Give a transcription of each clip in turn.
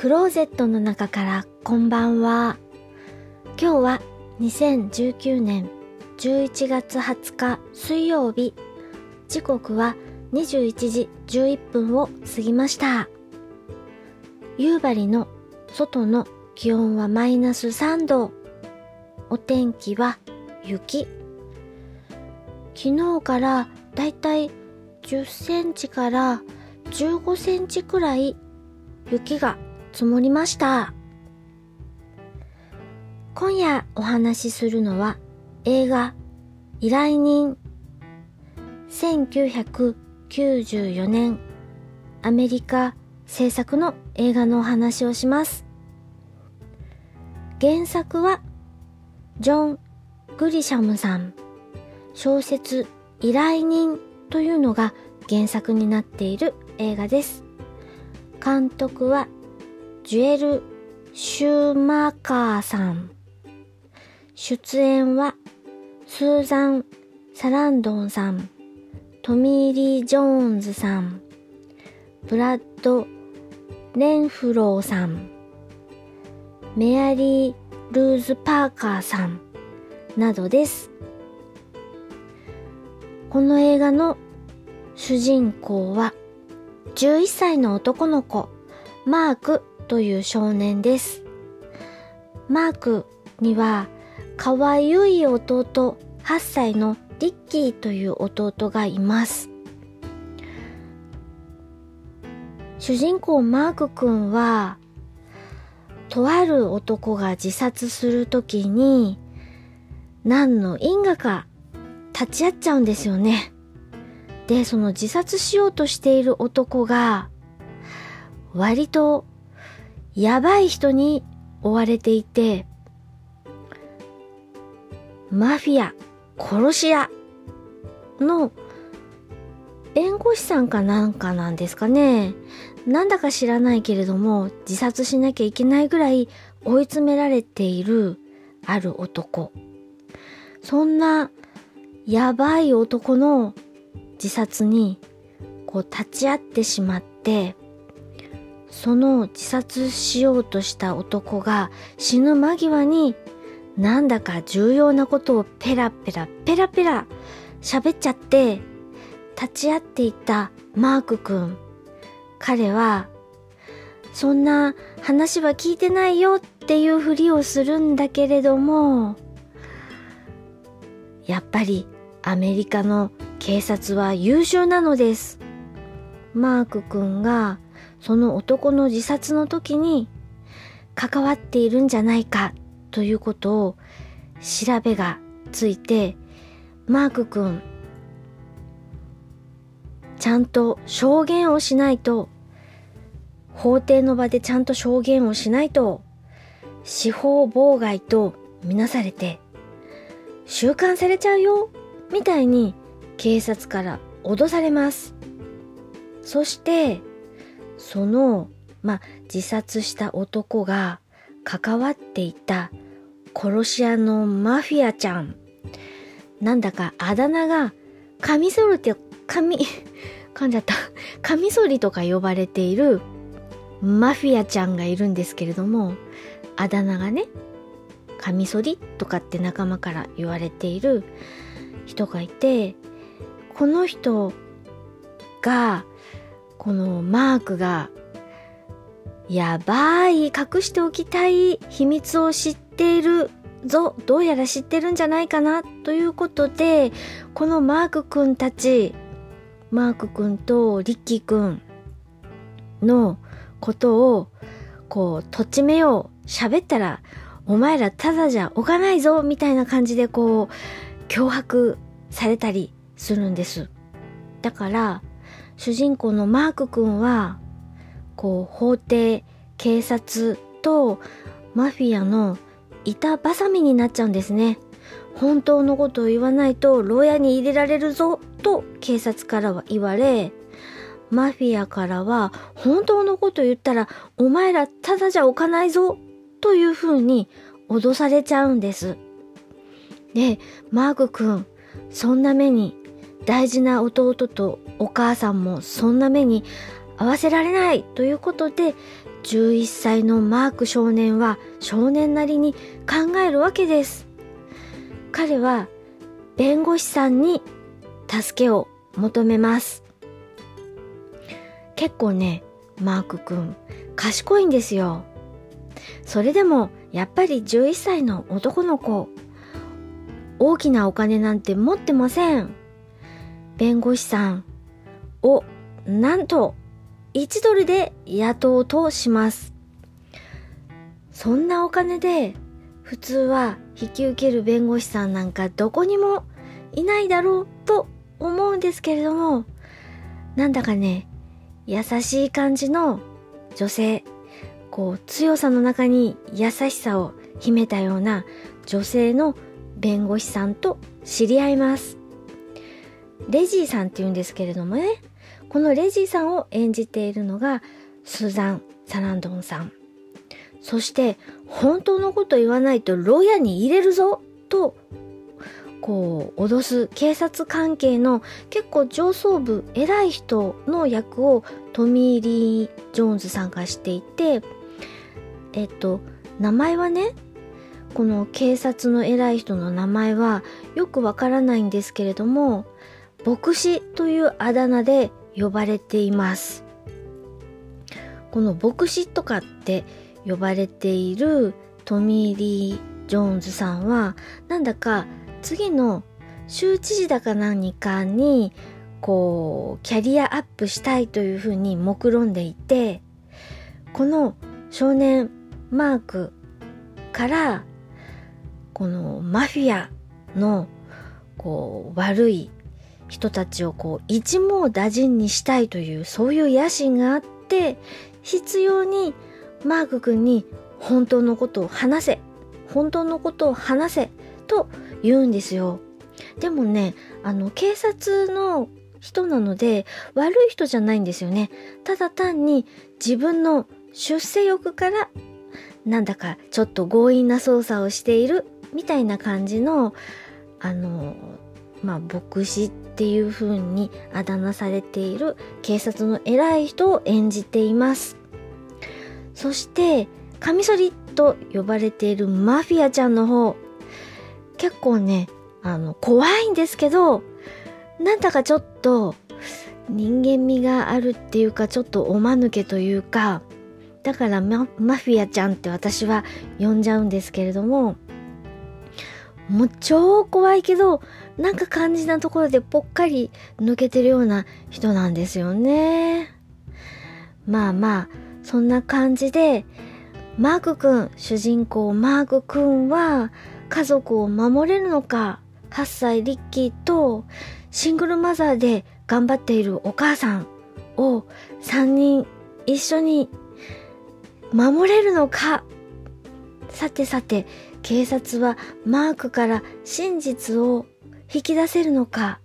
クローゼットの中からこんばんは。今日は2019年11月20日水曜日。時刻は21時11分を過ぎました。夕張の外の気温はマイナス3度。お天気は雪。昨日からだいたい10センチから15センチくらい雪が積もりました。今夜お話しするのは映画依頼人1994年アメリカ制作の映画のお話をします。原作はジョン・グリシャムさん小説依頼人というのが原作になっている映画です。監督はジュエル・シューマーカーさん。出演はスーザン・サランドンさん、トミー・リー・ジョーンズさん、ブラッド・レンフローさん、メアリー・ルーズ・パーカーさんなどです。この映画の主人公は11歳の男の子、マークという少年です。マークには、かわゆい弟8歳のリッキーという弟がいます。主人公マークくんは、とある男が自殺するときに、何の因果か立ち会っちゃうんですよね。で、その自殺しようとしている男が、割とやばい人に追われていて、マフィア、殺し屋の弁護士さんかなんかなんですかね。なんだか知らないけれども、自殺しなきゃいけないぐらい追い詰められているある男。そんなやばい男の自殺にこう立ち会ってしまって、その自殺しようとした男が死ぬ間際になんだか重要なことをペラペラペラペラ喋っちゃって立ち会っていたマークくん。彼はそんな話は聞いてないよっていうふりをするんだけれどもやっぱりアメリカの警察は優秀なのです。マーク君がその男の自殺の時に関わっているんじゃないかということを調べがついて、マーク君、ちゃんと証言をしないと、法廷の場でちゃんと証言をしないと、司法妨害とみなされて、収監されちゃうよみたいに警察から脅されます。そして、その、まあ、自殺した男が関わっていた殺し屋のマフィアちゃん。なんだかあだ名が、カミソリって、カミ、噛んじゃった。カミソリとか呼ばれているマフィアちゃんがいるんですけれども、あだ名がね、カミソリとかって仲間から言われている人がいて、この人が、このマークが、やばい、隠しておきたい秘密を知っているぞ、どうやら知ってるんじゃないかな、ということで、このマークくんたち、マークくんとリッキーくんのことを、こう、とっちめよう、喋ったら、お前らただじゃ置かないぞ、みたいな感じでこう、脅迫されたりするんです。だから、主人公のマーク君は、こう、法廷、警察とマフィアの板挟みになっちゃうんですね。本当のことを言わないと牢屋に入れられるぞと警察からは言われ、マフィアからは本当のこと言ったらお前らただじゃ置かないぞという風に脅されちゃうんです。で、マーク君、そんな目に大事な弟とお母さんもそんな目に合わせられないということで11歳のマーク少年は少年なりに考えるわけです。彼は弁護士さんに助けを求めます。結構ね、マークくん賢いんですよ。それでもやっぱり11歳の男の子、大きなお金なんて持ってません。弁護士さんをなんと1ドルで雇おうとします。そんなお金で普通は引き受ける弁護士さんなんかどこにもいないだろうと思うんですけれども、なんだかね、優しい感じの女性、こう強さの中に優しさを秘めたような女性の弁護士さんと知り合います。レジーさんって言うんですけれどもね、このレジーさんを演じているのがスザン・サランドンさん。そして本当のこと言わないと牢屋に入れるぞとこう脅す警察関係の結構上層部偉い人の役をトミー・リー・ジョーンズさんがしていてえっと名前はねこの警察の偉い人の名前はよくわからないんですけれども牧師というあだ名で呼ばれています。この牧師とかって呼ばれているトミー・リー・ジョーンズさんはなんだか次の州知事だか何かにこうキャリアアップしたいというふうに目論んでいてこの少年マークからこのマフィアのこう悪い人たちをこう一網打尽にしたいというそういう野心があって必要にマーク君に本当のことを話せ本当のことを話せと言うんですよ。でもねあの警察の人なので悪い人じゃないんですよね。ただ単に自分の出世欲からなんだかちょっと強引な操作をしているみたいな感じのあのまあ牧師っていう風にあだ名されている警察の偉い人を演じています。そして、カミソリと呼ばれているマフィアちゃんの方、結構ね、あの、怖いんですけど、なんだかちょっと人間味があるっていうか、ちょっとおまぬけというか、だからママフィアちゃんって私は呼んじゃうんですけれども、もう超怖いけど、なんか肝心なところでぽっかり抜けてるような人なんですよね。まあまあ、そんな感じで、マークくん、主人公マークくんは家族を守れるのか、8歳リッキーとシングルマザーで頑張っているお母さんを3人一緒に守れるのか。さてさて、警察はマークから真実を引き出せるのか。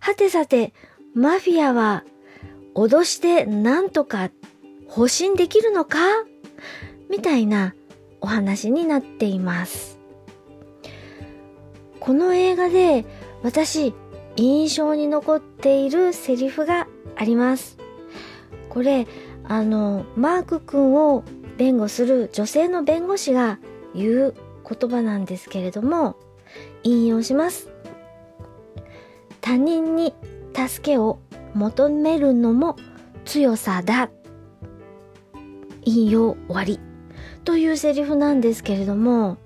はてさて、マフィアは脅してなんとか保身できるのか？みたいなお話になっています。この映画で私印象に残っているセリフがあります。これ、あの、マーク君を弁護する女性の弁護士が言う言葉なんですけれども、引用します。他人に助けを求めるのも強さだ。引用終わり。というセリフなんですけれども、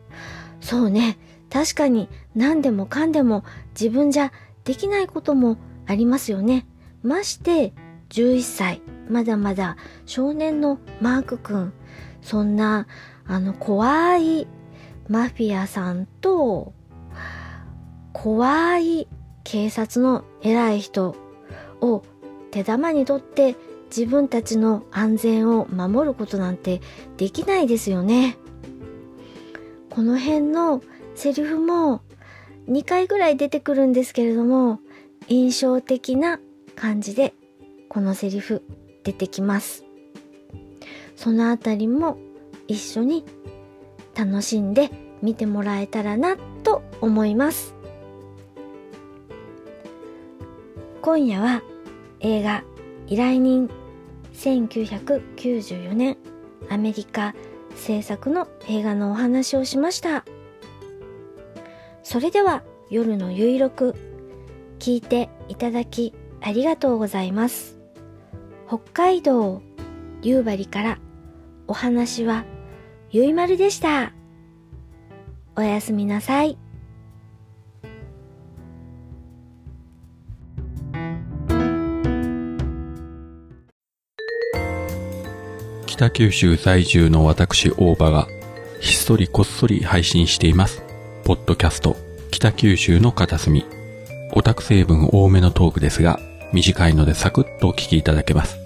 そうね、確かに何でもかんでも自分じゃできないこともありますよね。まして11歳、まだまだ少年のマークくん、そんなあの怖いマフィアさんと怖い警察の偉い人を手玉にとって自分たちの安全を守ることなんてできないですよね。この辺のセリフも2回ぐらい出てくるんですけれども印象的な感じでこのセリフ出てきます。そのあたりも一緒に楽しんで見てもらえたらなと思います。今夜は映画依頼人1994年アメリカ制作の映画のお話をしました。それでは夜のゆいろく聞いていただきありがとうございます。北海道夕張からお話はゆいまるでした。おやすみなさい。北九州在住の私大場がひっそりこっそり配信しています。ポッドキャスト北九州の片隅。オタク成分多めのトークですが、短いのでサクッとお聞きいただけます。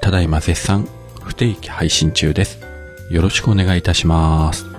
ただいま絶賛不定期配信中です。よろしくお願いいたします。